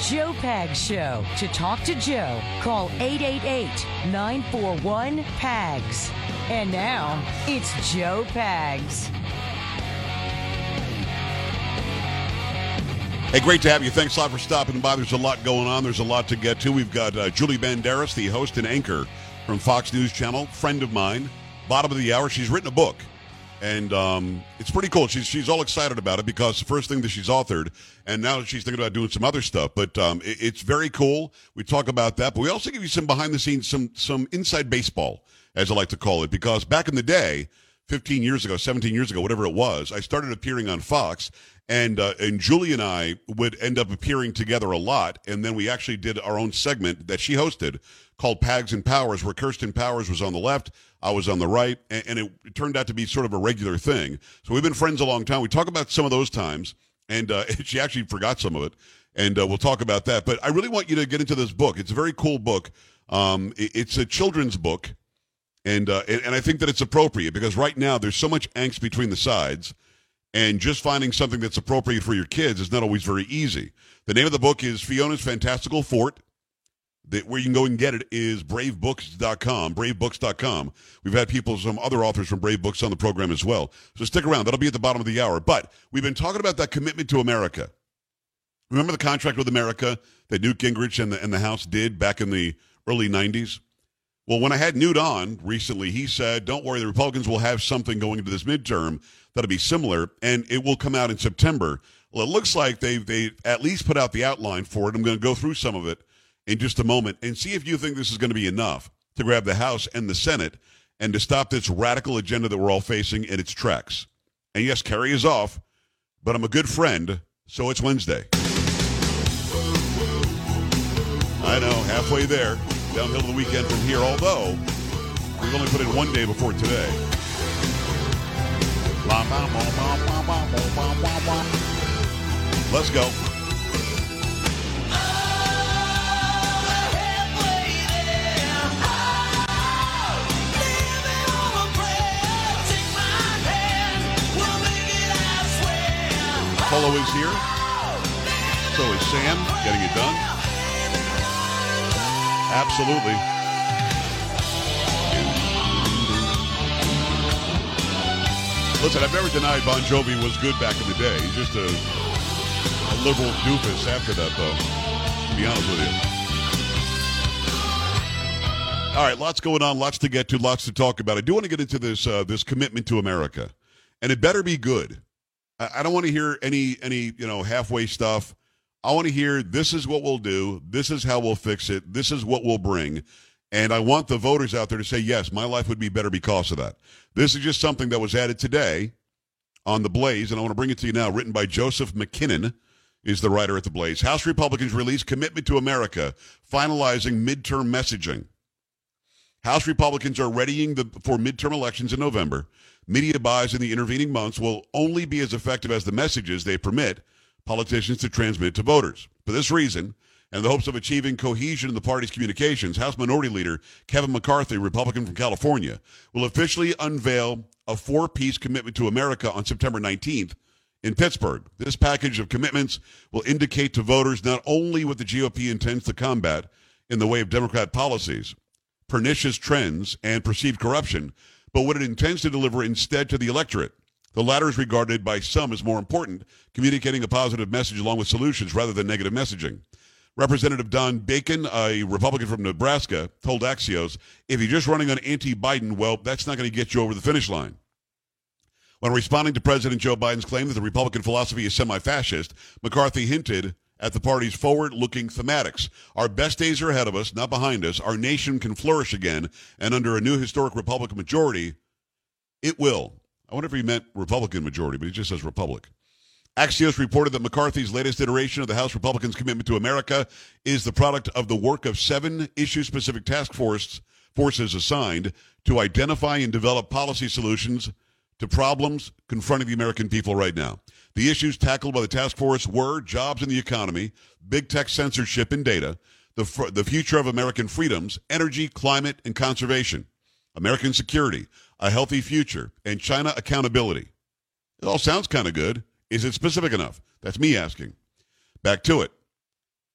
Joe Pags Show. To talk to Joe, call 888 941 PAGS. And now, it's Joe Pags. Hey, great to have you. Thanks a lot for stopping by. There's a lot going on. There's a lot to get to. We've got uh, Julie Banderas, the host and anchor from Fox News Channel, friend of mine. Bottom of the hour. She's written a book, and um, it's pretty cool. She's she's all excited about it because the first thing that she's authored, and now she's thinking about doing some other stuff. But um, it, it's very cool. We talk about that, but we also give you some behind the scenes, some some inside baseball, as I like to call it, because back in the day. 15 years ago, 17 years ago, whatever it was, I started appearing on Fox, and uh, and Julie and I would end up appearing together a lot, and then we actually did our own segment that she hosted called Pags and Powers, where Kirsten Powers was on the left, I was on the right, and, and it, it, turned out to be sort of a regular thing. So we've been friends a long time. We talk about some of those times, and uh, she actually forgot some of it, and uh, we'll talk about that. But I really want you to get into this book. It's a very cool book. Um, it, it's a children's book and, uh, and, and I think that it's appropriate because right now there's so much angst between the sides, and just finding something that's appropriate for your kids is not always very easy. The name of the book is Fiona's Fantastical Fort. That where you can go and get it is bravebooks.com, bravebooks.com. We've had people, some other authors from Brave Books on the program as well. So stick around. That'll be at the bottom of the hour. But we've been talking about that commitment to America. Remember the contract with America that Newt Gingrich and the, and the House did back in the early 90s? Well, when I had Newt on recently, he said, don't worry, the Republicans will have something going into this midterm that'll be similar, and it will come out in September. Well, it looks like they they at least put out the outline for it. I'm going to go through some of it in just a moment and see if you think this is going to be enough to grab the House and the Senate and to stop this radical agenda that we're all facing in its tracks. And yes, Kerry is off, but I'm a good friend, so it's Wednesday. I know, halfway there downhill to the weekend from here, although we've only put in one day before today. Let's go. Polo is here. So is Sam, getting it done. Absolutely. Listen, I've never denied Bon Jovi was good back in the day. He's just a, a liberal doofus after that, though. To be honest with you. All right, lots going on, lots to get to, lots to talk about. I do want to get into this uh, this commitment to America, and it better be good. I, I don't want to hear any any you know halfway stuff. I want to hear this is what we'll do. This is how we'll fix it. This is what we'll bring. And I want the voters out there to say, yes, my life would be better because of that. This is just something that was added today on The Blaze, and I want to bring it to you now. Written by Joseph MacKinnon is the writer at The Blaze. House Republicans release commitment to America, finalizing midterm messaging. House Republicans are readying the, for midterm elections in November. Media buys in the intervening months will only be as effective as the messages they permit politicians to transmit to voters. For this reason, and in the hopes of achieving cohesion in the party's communications, House Minority Leader Kevin McCarthy, Republican from California, will officially unveil a four piece commitment to America on September 19th in Pittsburgh. This package of commitments will indicate to voters not only what the GOP intends to combat in the way of Democrat policies, pernicious trends, and perceived corruption, but what it intends to deliver instead to the electorate the latter is regarded by some as more important, communicating a positive message along with solutions rather than negative messaging. Representative Don Bacon, a Republican from Nebraska, told Axios, if you're just running on anti Biden, well, that's not going to get you over the finish line. When responding to President Joe Biden's claim that the Republican philosophy is semi fascist, McCarthy hinted at the party's forward looking thematics. Our best days are ahead of us, not behind us. Our nation can flourish again, and under a new historic Republican majority, it will. I wonder if he meant Republican majority, but he just says Republic. Axios reported that McCarthy's latest iteration of the House Republicans' commitment to America is the product of the work of seven issue-specific task force, forces assigned to identify and develop policy solutions to problems confronting the American people right now. The issues tackled by the task force were jobs in the economy, big tech censorship and data, the, the future of American freedoms, energy, climate, and conservation, American security, a healthy future, and China accountability. It all sounds kind of good. Is it specific enough? That's me asking. Back to it.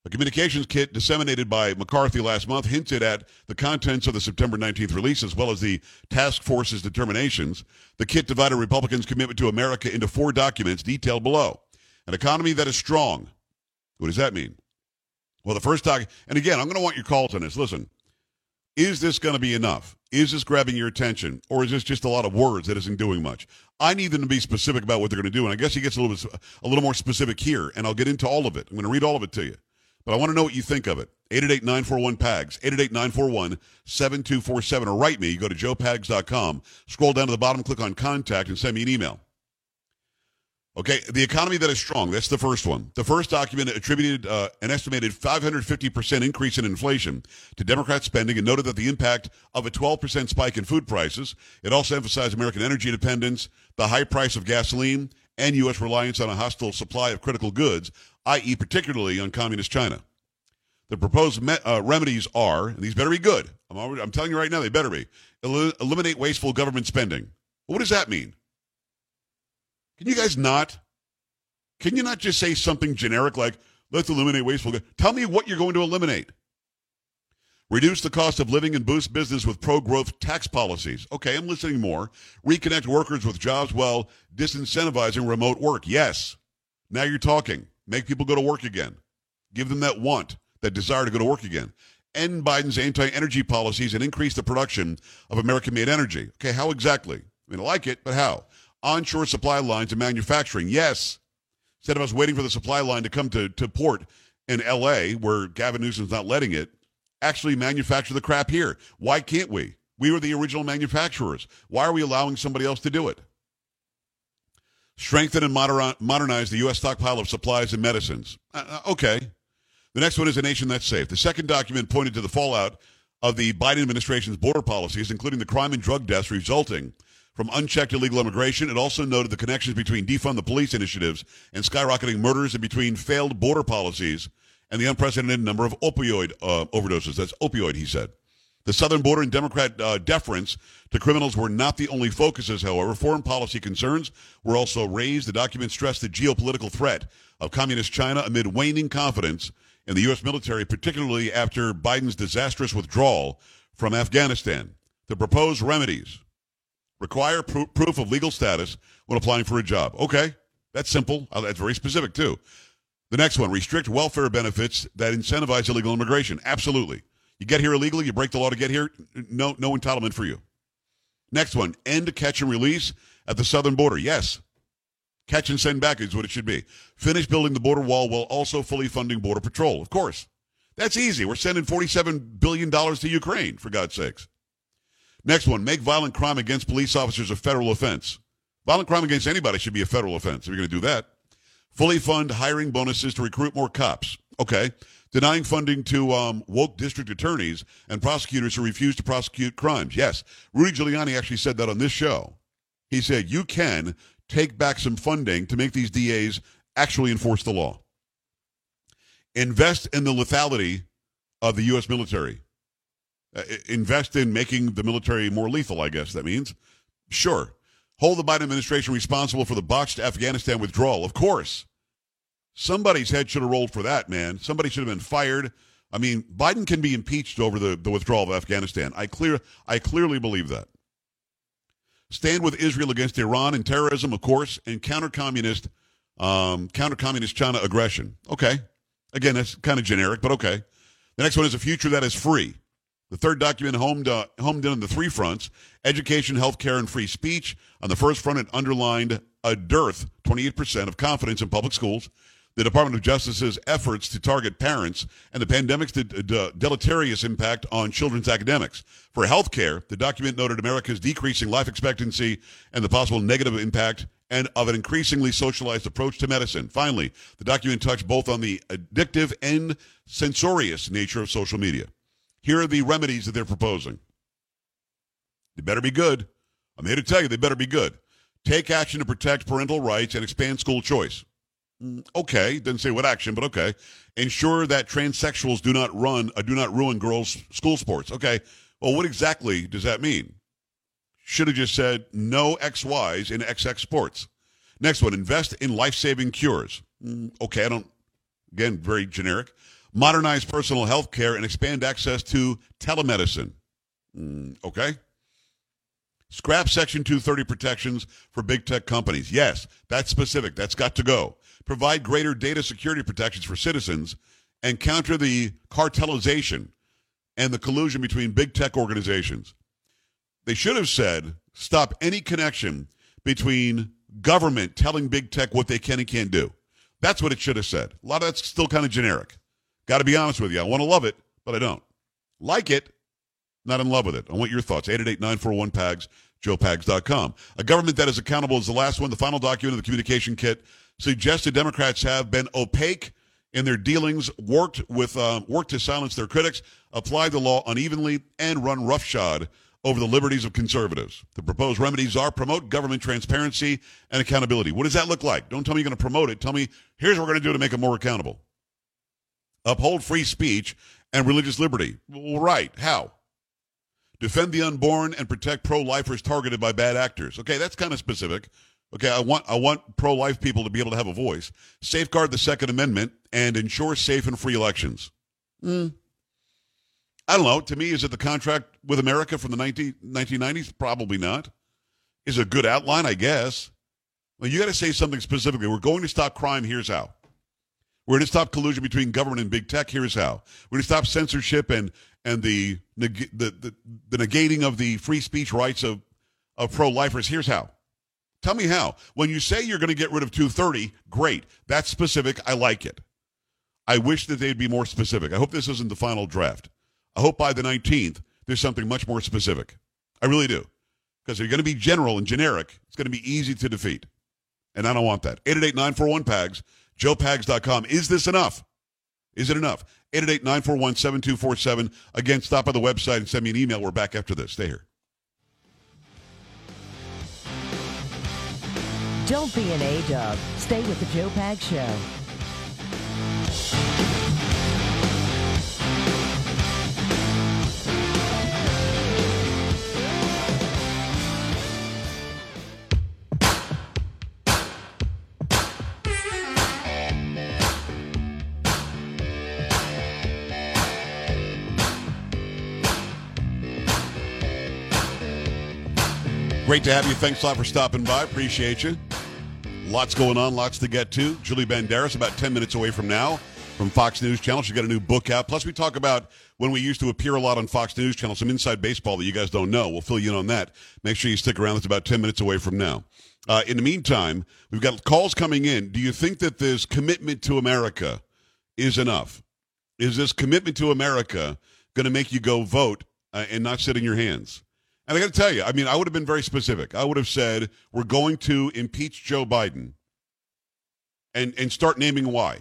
A communications kit disseminated by McCarthy last month hinted at the contents of the September 19th release as well as the task force's determinations. The kit divided Republicans' commitment to America into four documents detailed below. An economy that is strong. What does that mean? Well, the first doc, and again, I'm going to want your calls on this. Listen, is this going to be enough? Is this grabbing your attention, or is this just a lot of words that isn't doing much? I need them to be specific about what they're going to do, and I guess he gets a little bit, a little more specific here, and I'll get into all of it. I'm going to read all of it to you, but I want to know what you think of it. 888-941-PAGS, 888-941-7247, or write me. You Go to joepags.com, scroll down to the bottom, click on contact, and send me an email. Okay, the economy that is strong. That's the first one. The first document attributed uh, an estimated 550% increase in inflation to Democrat spending and noted that the impact of a 12% spike in food prices. It also emphasized American energy dependence, the high price of gasoline, and U.S. reliance on a hostile supply of critical goods, i.e., particularly on communist China. The proposed me- uh, remedies are, and these better be good. I'm, already, I'm telling you right now, they better be. El- eliminate wasteful government spending. What does that mean? Can you guys not? Can you not just say something generic like, let's eliminate wasteful? Tell me what you're going to eliminate. Reduce the cost of living and boost business with pro growth tax policies. Okay, I'm listening more. Reconnect workers with jobs while disincentivizing remote work. Yes. Now you're talking. Make people go to work again. Give them that want, that desire to go to work again. End Biden's anti energy policies and increase the production of American made energy. Okay, how exactly? I mean, I like it, but how? Onshore supply lines and manufacturing. Yes. Instead of us waiting for the supply line to come to, to port in L.A., where Gavin Newsom's not letting it, actually manufacture the crap here. Why can't we? We were the original manufacturers. Why are we allowing somebody else to do it? Strengthen and modernize the U.S. stockpile of supplies and medicines. Uh, uh, okay. The next one is a nation that's safe. The second document pointed to the fallout of the Biden administration's border policies, including the crime and drug deaths resulting from unchecked illegal immigration. It also noted the connections between defund the police initiatives and skyrocketing murders and between failed border policies and the unprecedented number of opioid uh, overdoses. That's opioid, he said. The southern border and Democrat uh, deference to criminals were not the only focuses, however. Foreign policy concerns were also raised. The document stressed the geopolitical threat of communist China amid waning confidence in the U.S. military, particularly after Biden's disastrous withdrawal from Afghanistan. The proposed remedies Require pr- proof of legal status when applying for a job. Okay, that's simple. Uh, that's very specific, too. The next one restrict welfare benefits that incentivize illegal immigration. Absolutely. You get here illegally, you break the law to get here, no, no entitlement for you. Next one end catch and release at the southern border. Yes. Catch and send back is what it should be. Finish building the border wall while also fully funding Border Patrol. Of course. That's easy. We're sending $47 billion to Ukraine, for God's sakes. Next one, make violent crime against police officers a federal offense. Violent crime against anybody should be a federal offense if you're going to do that. Fully fund hiring bonuses to recruit more cops. Okay. Denying funding to um, woke district attorneys and prosecutors who refuse to prosecute crimes. Yes. Rudy Giuliani actually said that on this show. He said, you can take back some funding to make these DAs actually enforce the law. Invest in the lethality of the U.S. military. Uh, invest in making the military more lethal, I guess that means. Sure. Hold the Biden administration responsible for the botched Afghanistan withdrawal. Of course. Somebody's head should have rolled for that, man. Somebody should have been fired. I mean, Biden can be impeached over the, the withdrawal of Afghanistan. I clear I clearly believe that. Stand with Israel against Iran and terrorism, of course, and counter communist um, counter communist China aggression. Okay. Again, that's kind of generic, but okay. The next one is a future that is free. The third document homed, uh, homed in on the three fronts education, healthcare, and free speech. On the first front, it underlined a dearth, 28%, of confidence in public schools, the Department of Justice's efforts to target parents, and the pandemic's de- de- deleterious impact on children's academics. For healthcare, the document noted America's decreasing life expectancy and the possible negative impact and of an increasingly socialized approach to medicine. Finally, the document touched both on the addictive and censorious nature of social media. Here are the remedies that they're proposing. They better be good. I'm here to tell you they better be good. Take action to protect parental rights and expand school choice. Mm, okay, didn't say what action, but okay. Ensure that transsexuals do not run, uh, do not ruin girls' school sports. Okay, well, what exactly does that mean? Should have just said no XYs in XX sports. Next one, invest in life-saving cures. Mm, okay, I don't. Again, very generic. Modernize personal health care, and expand access to telemedicine. Mm, okay. Scrap Section 230 protections for big tech companies. Yes, that's specific. That's got to go. Provide greater data security protections for citizens and counter the cartelization and the collusion between big tech organizations. They should have said stop any connection between government telling big tech what they can and can't do. That's what it should have said. A lot of that's still kind of generic. Got to be honest with you. I want to love it, but I don't. Like it, not in love with it. I want your thoughts. 888-941-PAGS, joepags.com. A government that is accountable is the last one. The final document of the communication kit suggested Democrats have been opaque in their dealings, worked with uh, worked to silence their critics, applied the law unevenly, and run roughshod over the liberties of conservatives. The proposed remedies are promote government transparency and accountability. What does that look like? Don't tell me you're going to promote it. Tell me here's what we're going to do to make it more accountable. Uphold free speech and religious liberty. Well, right. How? Defend the unborn and protect pro-lifers targeted by bad actors. Okay, that's kind of specific. Okay, I want I want pro-life people to be able to have a voice. Safeguard the Second Amendment and ensure safe and free elections. Mm. I don't know. To me, is it the contract with America from the 19, 1990s? Probably not. Is a good outline? I guess. Well, you got to say something specifically. We're going to stop crime. Here's how. We're going to stop collusion between government and big tech. Here's how. We're going to stop censorship and and the the, the, the negating of the free speech rights of, of pro-lifers. Here's how. Tell me how. When you say you're going to get rid of 230, great. That's specific. I like it. I wish that they'd be more specific. I hope this isn't the final draft. I hope by the 19th there's something much more specific. I really do. Because if you're going to be general and generic, it's going to be easy to defeat. And I don't want that. 888-941-PAGS, joepags.com. Is this enough? Is it enough? 888-941-7247. Again, stop by the website and send me an email. We're back after this. Stay here. Don't be an A-dub. Stay with the Joe Pag Show. Great to have you. Thanks a lot for stopping by. Appreciate you. Lots going on, lots to get to. Julie Banderas, about 10 minutes away from now from Fox News Channel. She's got a new book out. Plus, we talk about when we used to appear a lot on Fox News Channel, some inside baseball that you guys don't know. We'll fill you in on that. Make sure you stick around. It's about 10 minutes away from now. Uh, in the meantime, we've got calls coming in. Do you think that this commitment to America is enough? Is this commitment to America going to make you go vote uh, and not sit in your hands? And I got to tell you, I mean, I would have been very specific. I would have said, we're going to impeach Joe Biden and, and start naming why.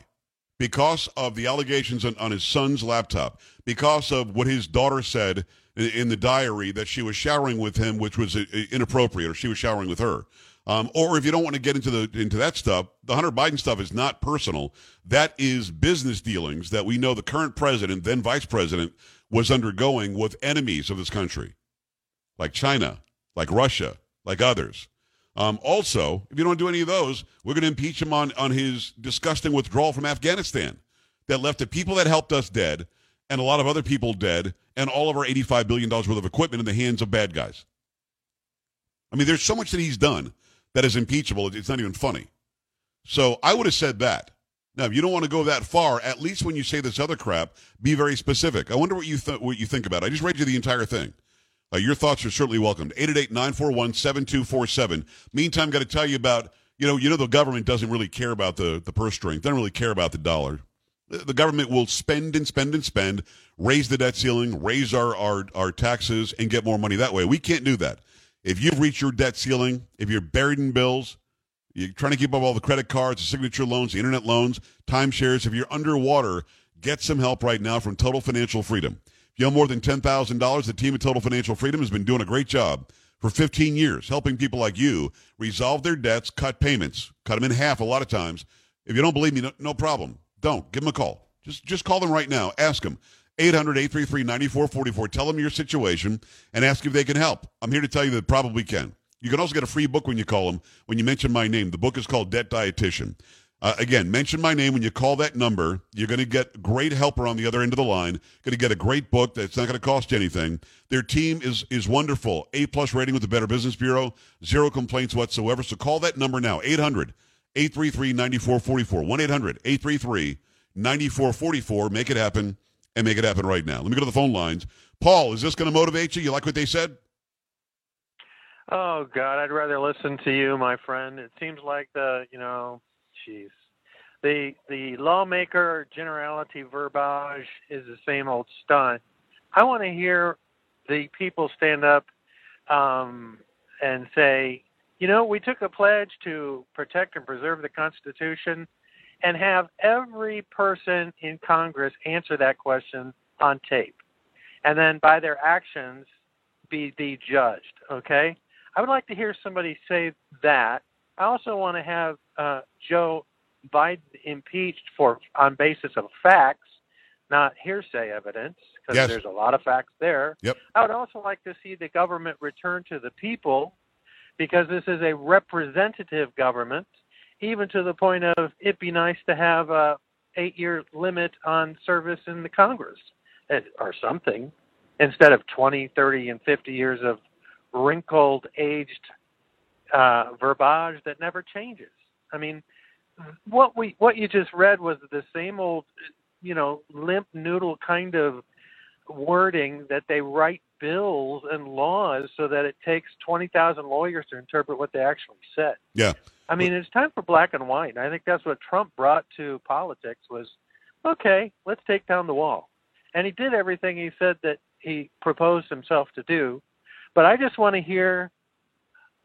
Because of the allegations on, on his son's laptop, because of what his daughter said in, in the diary that she was showering with him, which was uh, inappropriate, or she was showering with her. Um, or if you don't want to get into the into that stuff, the Hunter Biden stuff is not personal. That is business dealings that we know the current president, then vice president, was undergoing with enemies of this country like China, like Russia, like others. Um, also, if you don't do any of those, we're going to impeach him on, on his disgusting withdrawal from Afghanistan that left the people that helped us dead and a lot of other people dead and all of our $85 billion worth of equipment in the hands of bad guys. I mean, there's so much that he's done that is impeachable. It's not even funny. So I would have said that. Now, if you don't want to go that far, at least when you say this other crap, be very specific. I wonder what you th- what you think about. it. I just read you the entire thing. Uh, your thoughts are certainly welcome. 888-941-7247. Meantime, got to tell you about, you know, you know the government doesn't really care about the, the purse strength. They don't really care about the dollar. The government will spend and spend and spend, raise the debt ceiling, raise our, our, our taxes, and get more money that way. We can't do that. If you've reached your debt ceiling, if you're buried in bills, you're trying to keep up all the credit cards, the signature loans, the internet loans, timeshares, if you're underwater, get some help right now from Total Financial Freedom owe more than $10,000, the team at Total Financial Freedom has been doing a great job for 15 years, helping people like you resolve their debts, cut payments, cut them in half a lot of times. If you don't believe me, no, no problem. Don't. Give them a call. Just, just call them right now. Ask them. 800-833-9444. Tell them your situation and ask if they can help. I'm here to tell you that probably can. You can also get a free book when you call them, when you mention my name. The book is called Debt Dietitian. Uh, again, mention my name when you call that number. You're going to get great helper on the other end of the line. Going to get a great book that's not going to cost you anything. Their team is is wonderful. A plus rating with the Better Business Bureau. Zero complaints whatsoever. So call that number now. 800 833 9444. 1 800 833 9444. Make it happen and make it happen right now. Let me go to the phone lines. Paul, is this going to motivate you? You like what they said? Oh God, I'd rather listen to you, my friend. It seems like the you know Jeez. The the lawmaker generality verbiage is the same old stunt. I want to hear the people stand up um, and say, you know, we took a pledge to protect and preserve the Constitution, and have every person in Congress answer that question on tape, and then by their actions be be judged. Okay, I would like to hear somebody say that I also want to have uh, Joe Biden impeached for on basis of facts, not hearsay evidence, because yes. there's a lot of facts there. Yep. I would also like to see the government return to the people, because this is a representative government. Even to the point of it'd be nice to have a eight-year limit on service in the Congress, or something, instead of 20, 30, and 50 years of wrinkled, aged uh, verbiage that never changes. I mean, what we what you just read was the same old, you know, limp noodle kind of wording that they write bills and laws so that it takes twenty thousand lawyers to interpret what they actually said. Yeah. I mean, it's time for black and white. I think that's what Trump brought to politics was, okay, let's take down the wall. And he did everything he said that he proposed himself to do. But I just want to hear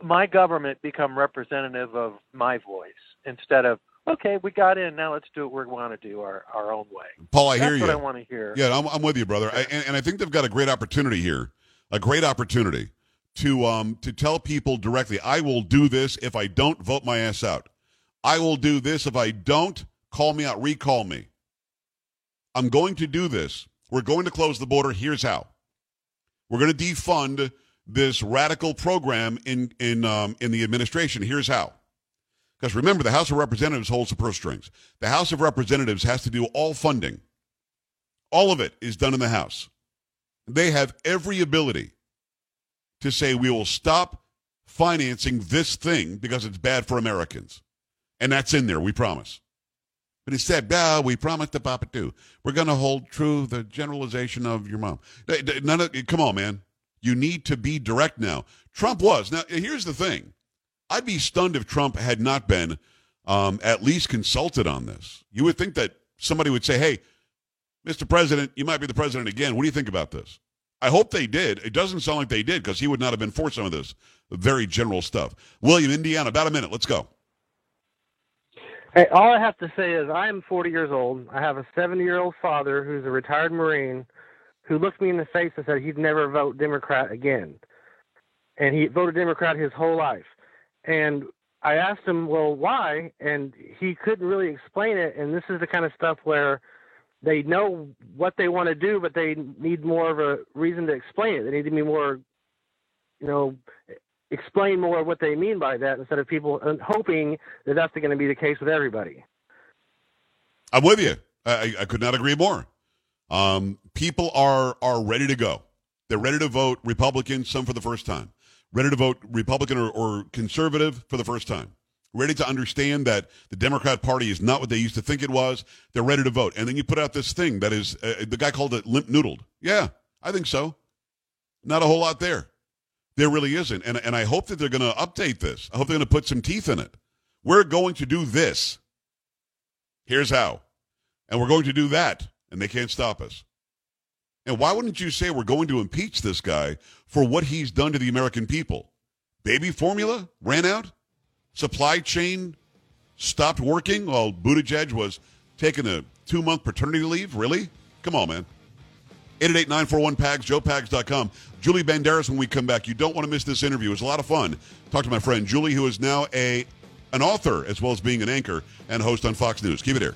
my government become representative of my voice instead of okay, we got in. Now let's do what we want to do our, our own way. Paul, I That's hear you. what I want to hear. Yeah, I'm, I'm with you, brother. I, and, and I think they've got a great opportunity here, a great opportunity to um to tell people directly. I will do this if I don't vote my ass out. I will do this if I don't call me out, recall me. I'm going to do this. We're going to close the border. Here's how. We're going to defund this radical program in in um, in the administration. Here's how. Because remember, the House of Representatives holds the purse strings. The House of Representatives has to do all funding. All of it is done in the House. They have every ability to say we will stop financing this thing because it's bad for Americans. And that's in there, we promise. But instead, nah, we promised to Papa too. We're going to hold true the generalization of your mom. None of, come on, man. You need to be direct now. Trump was. Now, here's the thing I'd be stunned if Trump had not been um, at least consulted on this. You would think that somebody would say, hey, Mr. President, you might be the president again. What do you think about this? I hope they did. It doesn't sound like they did because he would not have been for some of this very general stuff. William, Indiana, about a minute. Let's go. Hey, all I have to say is I am 40 years old. I have a 70 year old father who's a retired Marine who looked me in the face and said he'd never vote Democrat again. And he voted Democrat his whole life. And I asked him, well, why? And he couldn't really explain it. And this is the kind of stuff where they know what they want to do, but they need more of a reason to explain it. They need to be more, you know, explain more what they mean by that instead of people hoping that that's going to be the case with everybody. I'm with you. I, I could not agree more. Um, people are are ready to go. They're ready to vote Republican, some for the first time. Ready to vote Republican or, or conservative for the first time. Ready to understand that the Democrat Party is not what they used to think it was. They're ready to vote. And then you put out this thing that is, uh, the guy called it limp noodled. Yeah, I think so. Not a whole lot there. There really isn't. And, and I hope that they're going to update this. I hope they're going to put some teeth in it. We're going to do this. Here's how. And we're going to do that and they can't stop us. And why wouldn't you say we're going to impeach this guy for what he's done to the American people? Baby formula ran out? Supply chain stopped working while Buttigieg was taking a two month paternity leave? Really? Come on, man. 888-941-PAGS, joepags.com. Julie Banderas, when we come back, you don't want to miss this interview. It was a lot of fun. Talk to my friend Julie, who is now a an author as well as being an anchor and host on Fox News. Keep it here.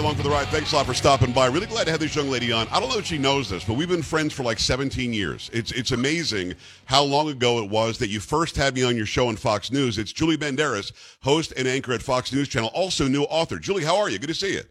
You along for the ride. Thanks a lot for stopping by. Really glad to have this young lady on. I don't know if she knows this, but we've been friends for like 17 years. It's it's amazing how long ago it was that you first had me on your show on Fox News. It's Julie Banderas, host and anchor at Fox News Channel, also new author. Julie, how are you? Good to see you.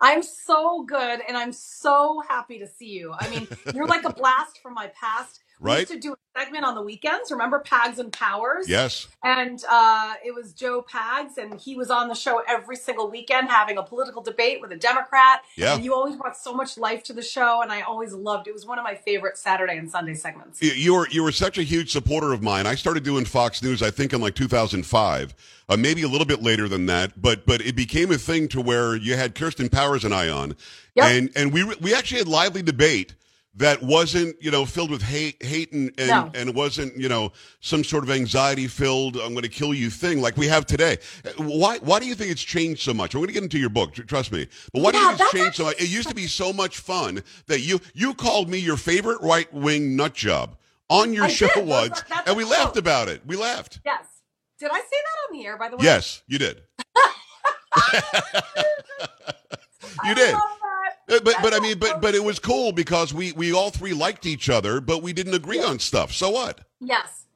I'm so good and I'm so happy to see you. I mean, you're like a blast from my past. We Right? used to do a segment on the weekends. Remember Pags and Powers? Yes. And uh, it was Joe Pags, and he was on the show every single weekend having a political debate with a Democrat. Yeah. And you always brought so much life to the show, and I always loved it. It was one of my favorite Saturday and Sunday segments. You- You were you were such a huge supporter of mine. I started doing Fox News, I think, in like 2005, uh, maybe a little bit later than that. But but it became a thing to where you had Kirsten Powers and I on, Yep. and and we we actually had lively debate that wasn't you know filled with hate hate and and, No. and it wasn't you know some sort of anxiety filled I'm going to kill you thing like we have today. Why why do you think it's changed so much? I'm going to get into your book, trust me. But why do you Yeah, think it's changed so much? It used to be so much fun that you you called me your favorite right wing nut job on your I show did. Once, that's and we a laughed about it. We laughed. Yes. Did I say that on the air, by the way? Yes, you did. you did. That. Uh, But but I mean but but it was cool because we we all three liked each other, but we didn't agree on stuff. So what? Yes.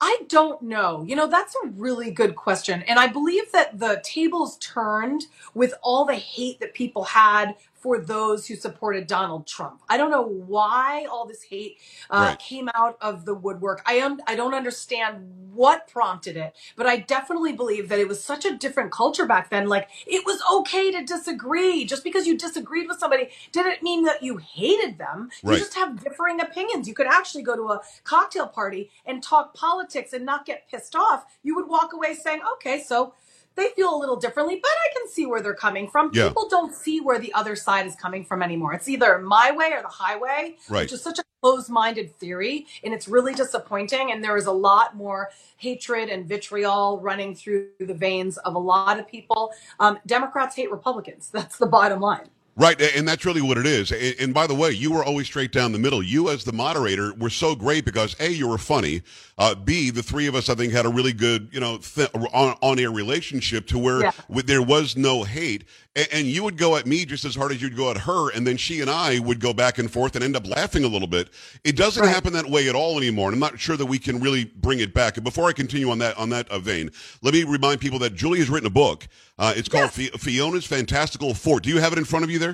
I don't know. You know, that's a really good question. And I believe that the tables turned with all the hate that people had for those who supported Donald Trump. I don't know why all this hate uh, Right. came out of the woodwork. I am I don't understand what prompted it, but I definitely believe that it was such a different culture back then. Like it was okay to disagree. Just because you disagreed with somebody didn't mean that you hated them. You Right. just have differing opinions. You could actually go to a cocktail party and talk politics and not get pissed off. You would walk away saying, okay, so they feel a little differently, but I can see where they're coming from. Yeah. People don't see where the other side is coming from anymore. It's either my way or the highway, Right. which is such a closed minded theory. And it's really disappointing. And there is a lot more hatred and vitriol running through the veins of a lot of people. Um, Democrats hate Republicans. That's the bottom line. Right, and that's really what it is. And by the way, you were always straight down the middle. You, as the moderator, were so great because a, you were funny. Uh, B, the three of us, I think, had a really good, you know, th- on on air relationship to where Yeah. w- there was no hate. A- And you would go at me just as hard as you'd go at her, and then she and I would go back and forth and end up laughing a little bit. It doesn't Right. happen that way at all anymore, and I'm not sure that we can really bring it back. And before I continue on that on that uh, vein, let me remind people that Julie has written a book. Uh, it's called Fi- Fiona's Fantastical Fort. Do you have it in front of you there?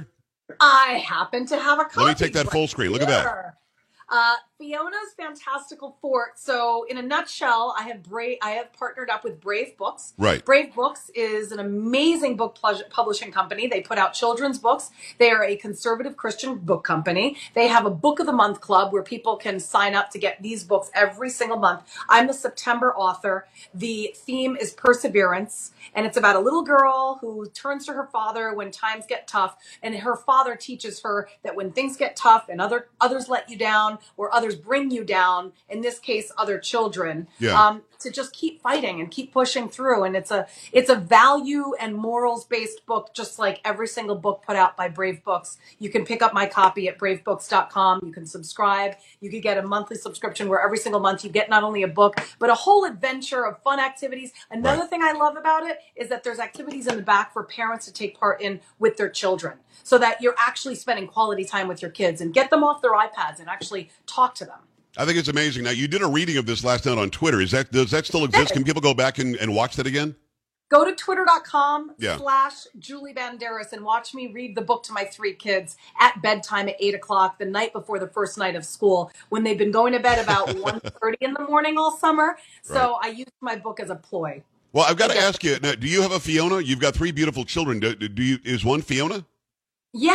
I happen to have a copy. Let me take that full screen. Look at that. Uh, Fiona's Fantastical Fort. So, in a nutshell, I have Brave. I have partnered up with Brave Books. Right. Brave Books is an amazing book plu- publishing company. They put out children's books. They are a conservative Christian book company. They have a book of the month club where people can sign up to get these books every single month. I'm the September author. The theme is perseverance, and it's about a little girl who turns to her father when times get tough, and her father teaches her that when things get tough and other others let you down or others bring you down, in this case, other children, Yeah. um, to just keep fighting and keep pushing through. And it's a it's a value and morals based book, just like every single book put out by Brave Books. You can pick up my copy at bravebooks.com. You can subscribe. You can get a monthly subscription where every single month you get not only a book, but a whole adventure of fun activities. Another Right. thing I love about it is that there's activities in the back for parents to take part in with their children so that you're actually spending quality time with your kids and get them off their iPads and actually talk to them. I think it's amazing. Now, you did a reading of this last night on Twitter. Is that does that still exist? Can people go back and, and watch that again? Go to twitter.com Yeah. slash Julie Banderas and watch me read the book to my three kids at bedtime at 8 o'clock the night before the first night of school when they've been going to bed about 1.30 in the morning all summer. So I used my book as a ploy. Well, I've got to ask you. Now, do you have a Fiona? You've got three beautiful children. Do, do you? Is one Fiona? Yeah,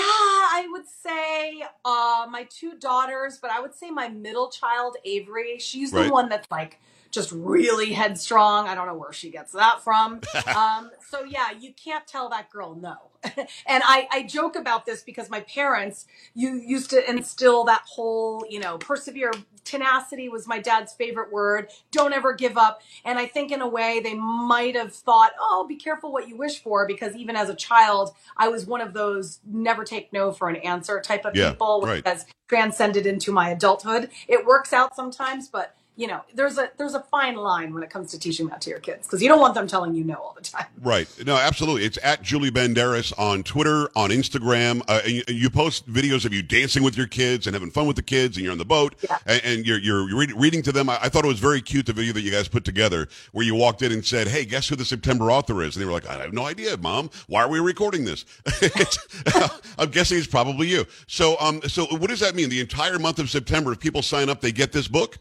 say uh, my two daughters, but I would say my middle child, Avery, she's Right. the one that's like just really headstrong. I don't know where she gets that from. um, so yeah, you can't tell that girl no. and I, I joke about this because my parents, you used to instill that whole, you know, persevere. Tenacity was my dad's favorite word. Don't ever give up. And I think in a way they might have thought, oh, be careful what you wish for, because even as a child, I was one of those never take no for an answer type of Yeah, people, which right. has transcended into my adulthood. It works out sometimes, but you know, there's a there's a fine line when it comes to teaching that to your kids because you don't want them telling you no all the time. Right. No, absolutely. It's at Julie Banderas on Twitter, on Instagram. Uh, and you, you, post videos of you dancing with your kids and having fun with the kids, and you're on the boat yeah. and, and, you're you're read, reading to them. I, I, thought it was very cute the video that you guys put together where you walked in and said, "Hey, guess who the September author is?" And they were like, "I have no idea, Mom. Why are we recording this?" I'm guessing it's probably you. So, um, so what does that mean? The entire month of September, if people sign up, they get this book.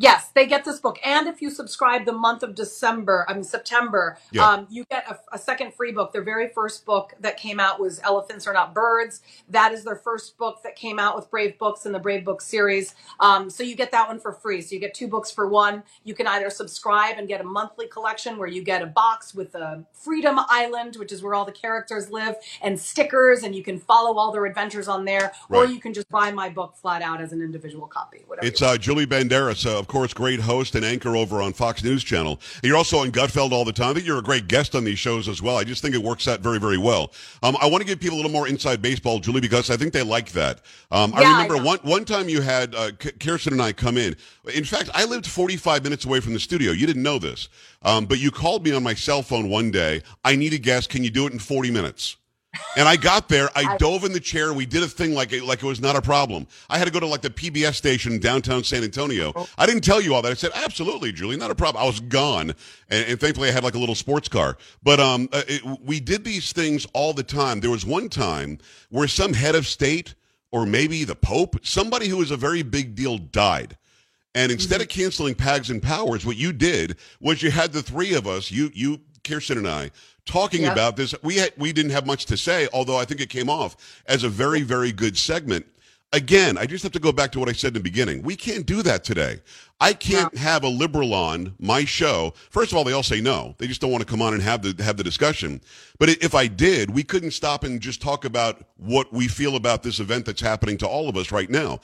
Yes, they get this book, and if you subscribe the month of December, I mean September, yeah. um, you get a, a, second free book. Their very first book that came out was "Elephants Are Not Birds." That is their first book that came out with Brave Books in the Brave Books series. Um, so you get that one for free. So you get two books for one. You can either subscribe and get a monthly collection where you get a box with a Freedom Island, which is where all the characters live, and stickers, and you can follow all their adventures on there, right. or you can just buy my book flat out as an individual copy. Whatever. It's uh, Julie Banderas. Uh, of course, great host and anchor over on Fox News Channel. You're also on Gutfeld all the time. I think you're a great guest on these shows as well. I just think it works out very, very well. Um, I want to give people a little more inside baseball, Julie, because I think they like that. Um, yeah, I remember I one one time you had uh, Kirsten and I come in. In fact, I lived 45 minutes away from the studio. You didn't know this, um, but you called me on my cell phone one day. I need a guest. Can you do it in 40 minutes? And I got there, I dove in the chair, we did a thing like it, like it was not a problem. I had to go to like the PBS station in downtown San Antonio. Oh. I didn't tell you all that. I said, absolutely, Julie, not a problem. I was gone. And, and thankfully I had like a little sports car. But um, uh, it, we did these things all the time. There was one time where some head of state or maybe the Pope, somebody who was a very big deal died. And instead mm-hmm. of canceling Pags and Powers, what you did was you had the three of us, you, you, Kirsten and I, talking yep. about this. We had, we didn't have much to say, although I think it came off as a very very good segment. Again, I just have to go back to what I said in the beginning. We can't do that today. I can't no. have a liberal on my show. First of all, they all say no. They just don't want to come on and have the have the discussion. But if I did, we couldn't stop and just talk about what we feel about this event that's happening to all of us right now.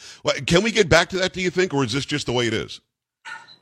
Can we get back to that? Do you think, or is this just the way it is?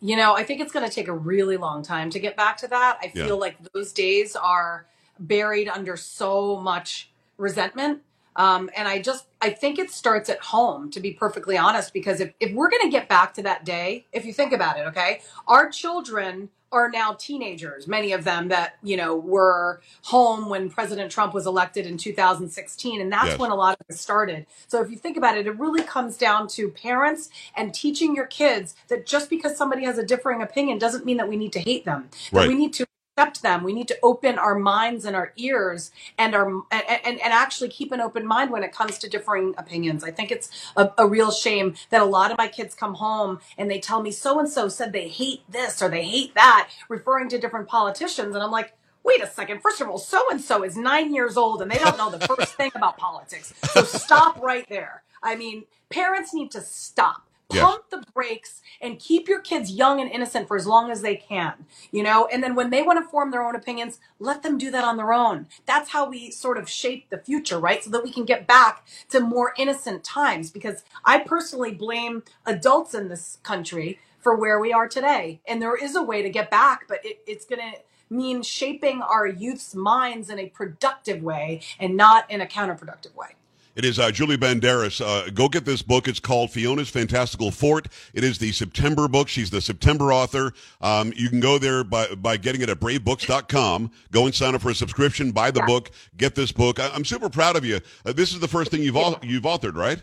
You know, I think it's going to take a really long time to get back to that. I feel yeah. like those days are buried under so much resentment. Um, and I just, I think it starts at home, to be perfectly honest, because if, if we're going to get back to that day, if you think about it, okay, our children are now teenagers, many of them that, you know, were home when President Trump was elected in 2016. And that's yes. when a lot of it started. So if you think about it, it really comes down to parents and teaching your kids that just because somebody has a differing opinion doesn't mean that we need to hate them. That we need to accept them. We need to open our minds and our ears and our and, and, actually keep an open mind when it comes to differing opinions. I think it's a, a real shame that a lot of my kids come home and they tell me so and so said they hate this or they hate that, referring to different politicians, and I'm like. Wait a second. First of all, so and so is nine years old and they don't know the first thing about politics. So stop right there. I mean, parents need to stop pump the brakes and keep your kids young and innocent for as long as they can you know? And then when they want to form their own opinions let them do that on their own. That's how we sort of shape the future right? So that we can get back to more innocent times because i personally blame adults in this country for where we are today. And there is a way to get back but it, it's going to mean shaping our youth's minds in a productive way and not in a counterproductive way it is uh, Julie Banderas. Uh, go get this book. It's called Fiona's Fantastical Fort. It is the September book. She's the September author. Um, you can go there by, by getting it at bravebooks.com. Go and sign up for a subscription. Buy the yeah. book. Get this book. I, am super proud of you. Uh, this is the first thing you've, yeah. you've authored, right?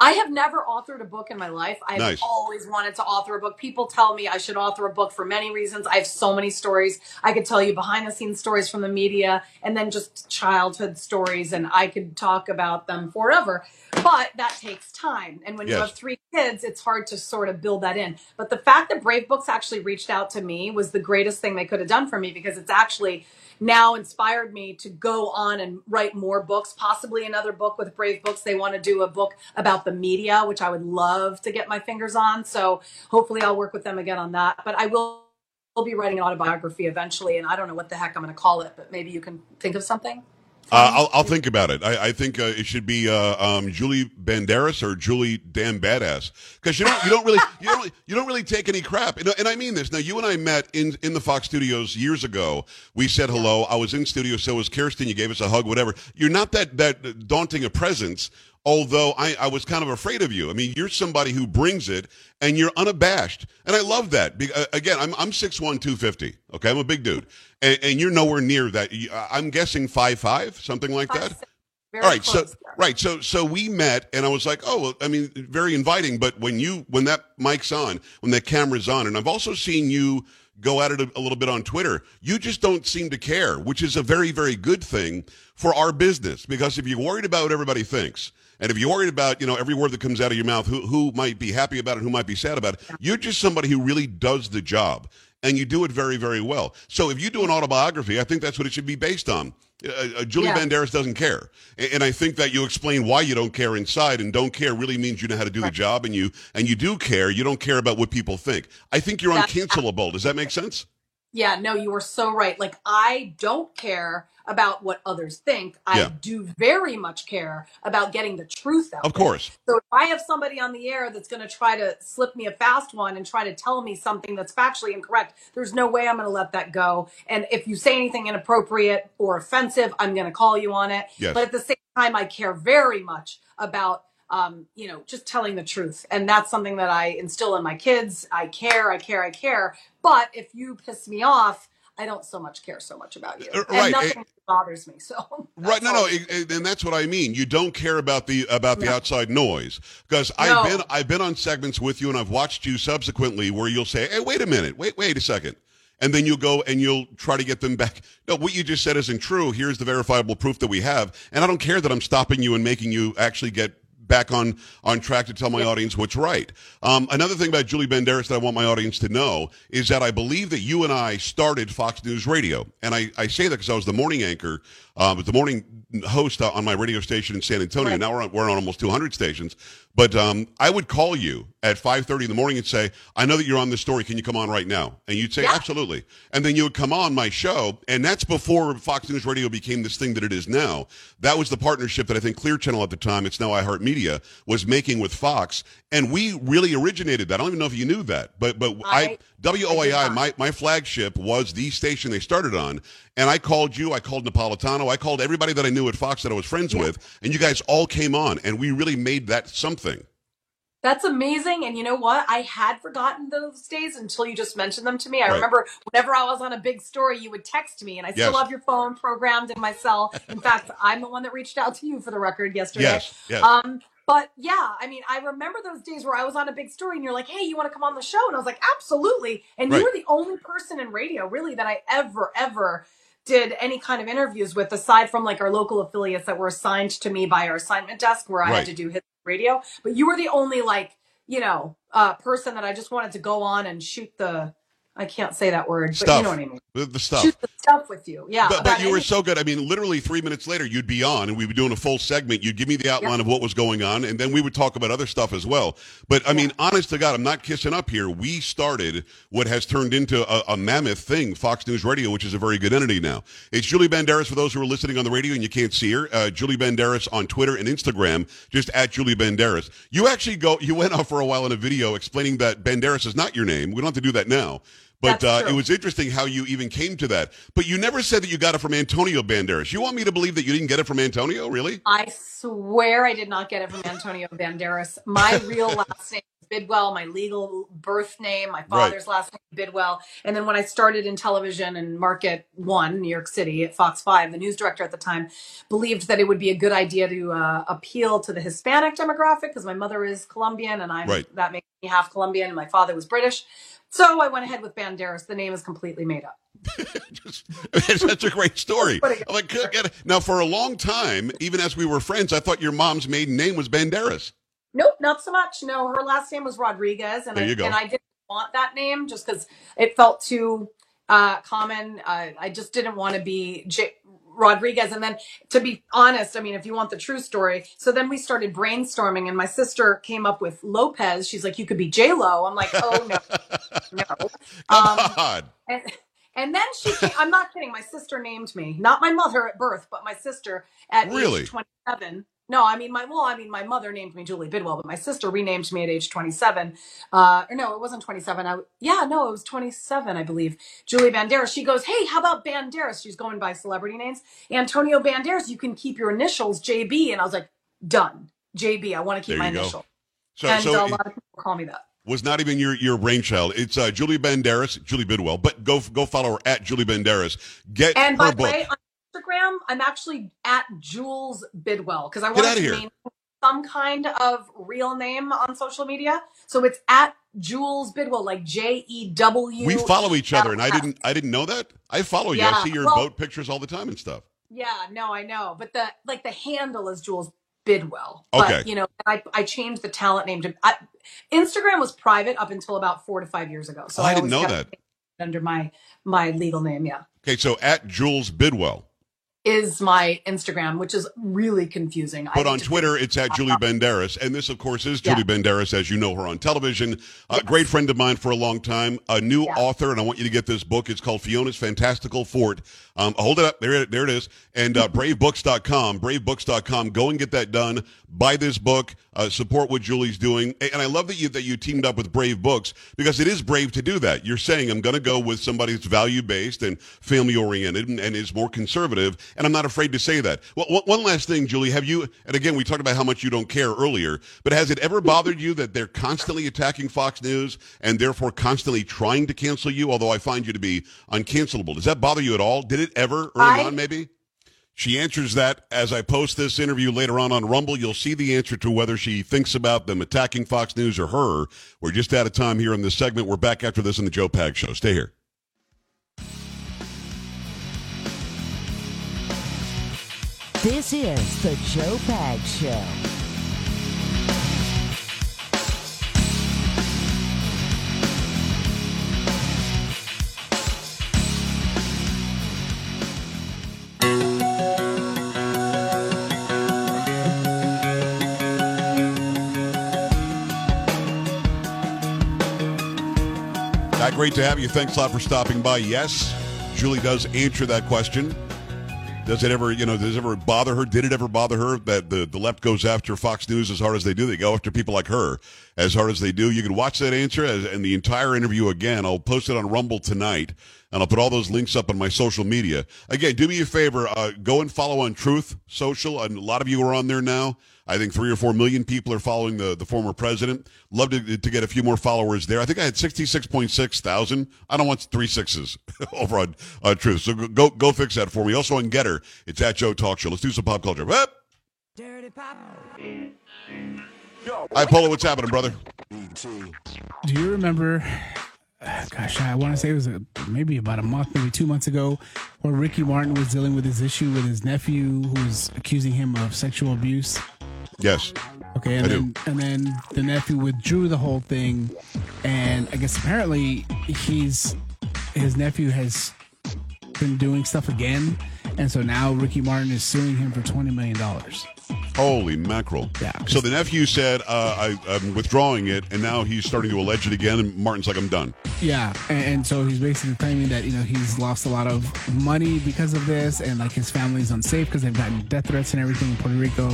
I have never authored a book in my life. I've nice. always wanted to author a book. People tell me I should author a book for many reasons. I have so many stories. I could tell you behind the scenes stories from the media and then just childhood stories, and I could talk about them forever. But that takes time. And when yes. you have three kids, it's hard to sort of build that in. But the fact that Brave Books actually reached out to me was the greatest thing they could have done for me because it's actually now inspired me to go on and write more books, possibly another book with Brave Books. They want to do a book about the media, which I would love to get my fingers on. So hopefully I'll work with them again on that. But I will be writing an autobiography eventually, and I don't know what the heck I'm going to call it, but maybe you can think of something. Uh, I'll, I'll think about it. I, I think uh, it should be uh, um, Julie Banderas or Julie Damn Badass because you don't you don't really you don't you don't really take any crap. And, and, I mean this. Now you and I met in in the Fox studios years ago. We said hello. I was in studio. So was Kirsten. You gave us a hug. Whatever. You're not that that daunting a presence Although I, I was kind of afraid of you. I mean, you're somebody who brings it and you're unabashed. And I love that. Be- uh, again, I'm, I'm 6'1", 250. Okay, I'm a big dude. And, and you're nowhere near that. I'm guessing five five, something like that. very All right, so there. right, so so we met, and I was like, oh, well, I mean, very inviting. But when you when that mic's on, when that camera's on, and I've also seen you go at it a, a little bit on Twitter, you just don't seem to care, which is a very very good thing for our business. Because if you're worried about what everybody thinks, and if you're worried about you know every word that comes out of your mouth, who who might be happy about it, who might be sad about it, you're just somebody who really does the job. And you do it very, very well. So if you do an autobiography, I think that's what it should be based on. Uh, uh, Julie Yeah. Banderas doesn't care, A- and I think that you explain why you don't care inside, and don't care really means you know how to do the job, and you and you do care. You don't care about what people think. I think you're That's- uncancelable. Does that make sense? Yeah, no, you are so right. Like I don't care about what others think. I Yeah. do very much care about getting the truth out. Of there. course. So if I have somebody on the air that's going to try to slip me a fast one and try to tell me something that's factually incorrect, there's no way I'm going to let that go. And if you say anything inappropriate or offensive, I'm going to call you on it. Yes. But at the same time, I care very much about um, you know, just telling the truth. And that's something that I instill in my kids. I care, I care, I care. But if you piss me off, I don't so much care so much about you. Uh, And right. nothing bothers me. So Right, no, no, it- and that's what I mean. You don't care about the about the outside noise because I've been I've been on segments with you, and I've watched you subsequently where you'll say, "Hey, wait a minute, wait, wait a second. and then you'll go and you'll try to get them back. No, what you just said isn't true. Here's the verifiable proof that we have, and I don't care that I'm stopping you and making you actually get back on on track to tell my audience what's right. Um, another thing about Julie Banderas that I want my audience to know is that I believe that you and I started Fox News Radio, and I, I say that because I was the morning anchor, uh, the morning host on my radio station in San Antonio. Right. Now we're on, we're on almost 200 stations, but um, I would call you at 5:30 in the morning and say, "I know that you're on this story. Can you come on right now?" And you'd say, Yeah. "Absolutely." And then you would come on my show, and that's before Fox News Radio became this thing that it is now. That was the partnership that I think Clear Channel at the time, it's now iHeartMedia, was making with Fox, and we really originated that. I don't even know if you knew that, but but I- I WOAI, my my flagship was the station they started on, and I called you, I called Napolitano, I called everybody that I knew at Fox that I was friends Yeah. with, and you guys all came on, and we really made that something. That's amazing. And you know what? I had forgotten those days until you just mentioned them to me. I Right. remember whenever I was on a big story, you would text me, and I still Yes. have your phone programmed in my cell. In fact, I'm the one that reached out to you for the record yesterday. Yes, yes. Um, but yeah, I mean, I remember those days where I was on a big story and you're like, hey, you want to come on the show? And I was like, absolutely. And Right. you were the only person in radio, really, that I ever, ever did any kind of interviews with, aside from like our local affiliates that were assigned to me by our assignment desk where I Right. had to do hit radio. But you were the only like, you know, uh, person that I just wanted to go on and shoot the, I can't say that word, but you know what I mean. the, the stuff. Shoot the stuff with you. Yeah. But, but you were so good. I mean, literally three minutes later, you'd be on, and we'd be doing a full segment. You'd give me the outline of what was going on, and then we would talk about other stuff as well. But I mean, honest to God, I'm not kissing up here. We started what has turned into a, a mammoth thing, Fox News Radio, which is a very good entity now. It's Julie Banderas for those who are listening on the radio and you can't see her. Uh, Julie Banderas on Twitter and Instagram, just at Julie Banderas. You actually go. You went off for a while in a video explaining that Banderas is not your name. We don't have to do that now. But uh, it was interesting how you even came to that. But you never said that you got it from Antonio Banderas. You want me to believe that you didn't get it from Antonio? Really? I swear I did not get it from Antonio Banderas. My real last name Bidwell, my legal birth name, my father's last name Bidwell. And then when I started in television in Market One, New York City at Fox 5, the news director at the time believed that it would be a good idea to uh, appeal to the Hispanic demographic because my mother is Colombian and I'm Right. that makes me half Colombian and my father was British. So I went ahead with Banderas. The name is completely made up. Just- it's such a great story. Like, "Could get. Now, for a long time, even as we were friends, I thought your mom's maiden name was Banderas. Nope, not so much. No, her last name was Rodriguez, and There I you go. and I didn't want that name just because it felt too uh, common. Uh, I just didn't want to be J- Rodriguez. And then, to be honest, I mean, if you want the true story, so then we started brainstorming, and my sister came up with Lopez. She's like, "You could be J Lo." I'm like, "Oh no, no." Come Um, on. and, and then she came, I'm not kidding. My sister named me, not my mother at birth, but my sister at Really? age 27. No, I mean my well, I mean my mother named me Julie Bidwell, but my sister renamed me at age 27. Uh, or no, it wasn't 27. I yeah, no, it was 27, I believe. Julie Banderas. She goes, "Hey, how about Banderas?" She's going by celebrity names. Antonio Banderas. You can keep your initials JB, and I was like, done. JB. I want to keep There my go. initial. So, and so a it lot of people call me that. was not even your your brainchild. It's uh, Julie Banderas, Julie Bidwell. But go go follow her at Julie Banderas. Get And her book. way, I'm actually at Jules Bidwell because I wanted to name some kind of real name on social media. So it's at Jules Bidwell, like J E W. we follow each other, and I didn't I didn't know that. I follow you. I see your boat pictures all the time and stuff. Yeah, no, I know, but the like the handle is Jules Bidwell. Okay. But you know, I I changed the talent name to I, Instagram was private up until about four to five years ago. So Oh, I didn't know that. under my my legal name. Yeah, Okay, so at Jules Bidwell. Is my Instagram, which is really confusing. But on Twitter, it's at Julie Banderas. And this, of course, is Yeah. Julie Banderas, as you know her on television. A Yes. great friend of mine for a long time, a new Yeah. author, and I want you to get this book. It's called Fiona's Fantastical Fort. Um, hold it up. There, it- there it is. And uh, bravebooks.com, bravebooks.com. Go and get that done. Buy this book. Uh, support what Julie's doing. And I love that you that you teamed up with Brave Books because it is brave to do that. You're saying I'm going to go with somebody that's value based and family oriented and, and is more conservative, and I'm not afraid to say that. Well, one last thing, Julie, have you? And again, we talked about how much you don't care earlier, but has it ever bothered you that they're constantly attacking Fox News and therefore constantly trying to cancel you? Although I find you to be uncancelable. Does that bother you at all? Did it ever early I- on? Maybe. She answers that as I post this interview later on on Rumble. You'll see the answer to whether she thinks about them attacking Fox News or her. We're just out of time here in this segment. We're back after this in the Joe Pags Show. Stay here. This is the Joe Pags Show. Great to have you. Thanks a lot for stopping by. Yes, Julie does answer that question. Does it ever, you know, does it ever bother her? Did it ever bother her that the, the left goes after Fox News as hard as they do? They go after people like her as hard as they do. You can watch that answer as, and the entire interview again. I'll post it on Rumble tonight, and I'll put all those links up on my social media. Again, do me a favor, uh, go and follow on Truth Social, and a lot of you are on there now. I think three or four million people are following the, the former president. Love to, to get a few more followers there. I think I had 66.6 thousand. I don't want three sixes over on uh, Truth. So go, go go fix that for me. Also on Gettr, it's at Joe Talk Show. Let's do some pop culture. Whoop. Hi, Polo. What's happening, brother? Do you remember? uh, Gosh, I want to say it was a, maybe about a month, maybe two months ago, where Ricky Martin was dealing with his issue with his nephew, who was accusing him of sexual abuse. Yes. Okay, and I then and then the nephew withdrew the whole thing, and I guess apparently he's his nephew has been doing stuff again, and so now Ricky Martin is suing him for twenty million dollars. Holy mackerel. Yeah. So the nephew said, uh, I, I'm withdrawing it, and now he's starting to allege it again, and Martin's like, I'm done. Yeah, and, and so he's basically claiming that you know he's lost a lot of money because of this, and like his family's unsafe because they've gotten death threats and everything in Puerto Rico.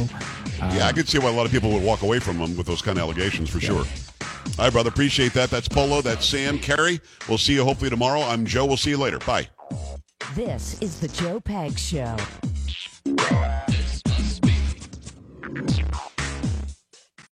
Yeah, I could see why a lot of people would walk away from him with those kind of allegations for sure. All right, brother. Appreciate that. That's Polo. That's Sam. Carrie. We'll see you hopefully tomorrow. I'm Joe. We'll see you later. Bye. This is the Joe Pags Show. Thank you.